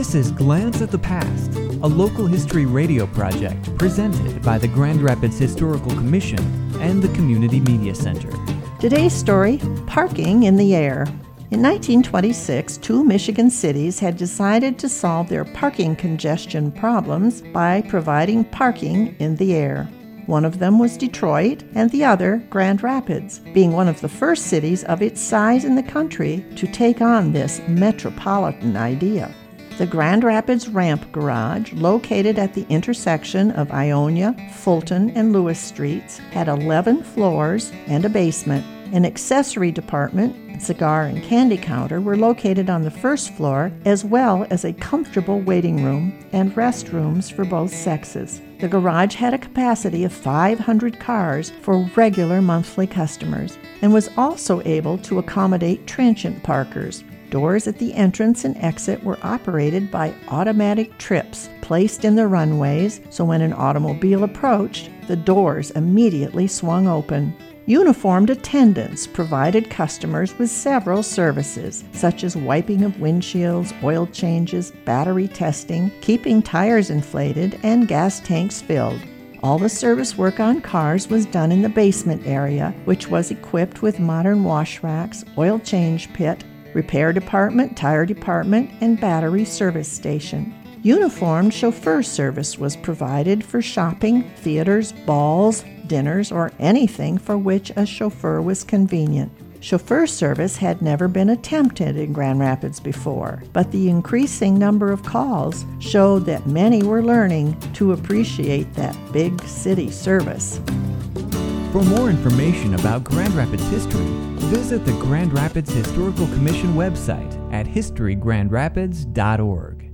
This is Glance at the Past, a local history radio project presented by the Grand Rapids Historical Commission and the Community Media Center. Today's story Parking in the Air. In 1926, two Michigan cities had decided to solve their parking congestion problems by providing parking in the air. One of them was Detroit, and the other, Grand Rapids, being one of the first cities of its size in the country to take on this metropolitan idea. The Grand Rapids Ramp Garage, located at the intersection of Ionia, Fulton, and Louis Streets, had 11 floors and a basement. An accessory department, cigar and candy counter were located on the first floor, as well as a comfortable waiting room and restrooms for both sexes. The garage had a capacity of 500 cars for regular monthly customers and was also able to accommodate transient parkers. Doors at the entrance and exit were operated by automatic trips placed in the runways, so when an automobile approached, the doors immediately swung open. Uniformed attendants provided customers with several services, such as wiping of windshields, oil changes, battery testing, keeping tires inflated, and gas tanks filled. All the service work on cars was done in the basement area, which was equipped with modern wash racks, oil change pit, repair department, tire department, and battery service station. Uniformed chauffeur service was provided for shopping, theaters, balls, dinners, or anything for which a chauffeur was convenient. Chauffeur service had never been attempted in Grand Rapids before, but the increasing number of calls showed that many were learning to appreciate that big city service. For more information about Grand Rapids history, visit the Grand Rapids Historical Commission website at historygrandrapids.org.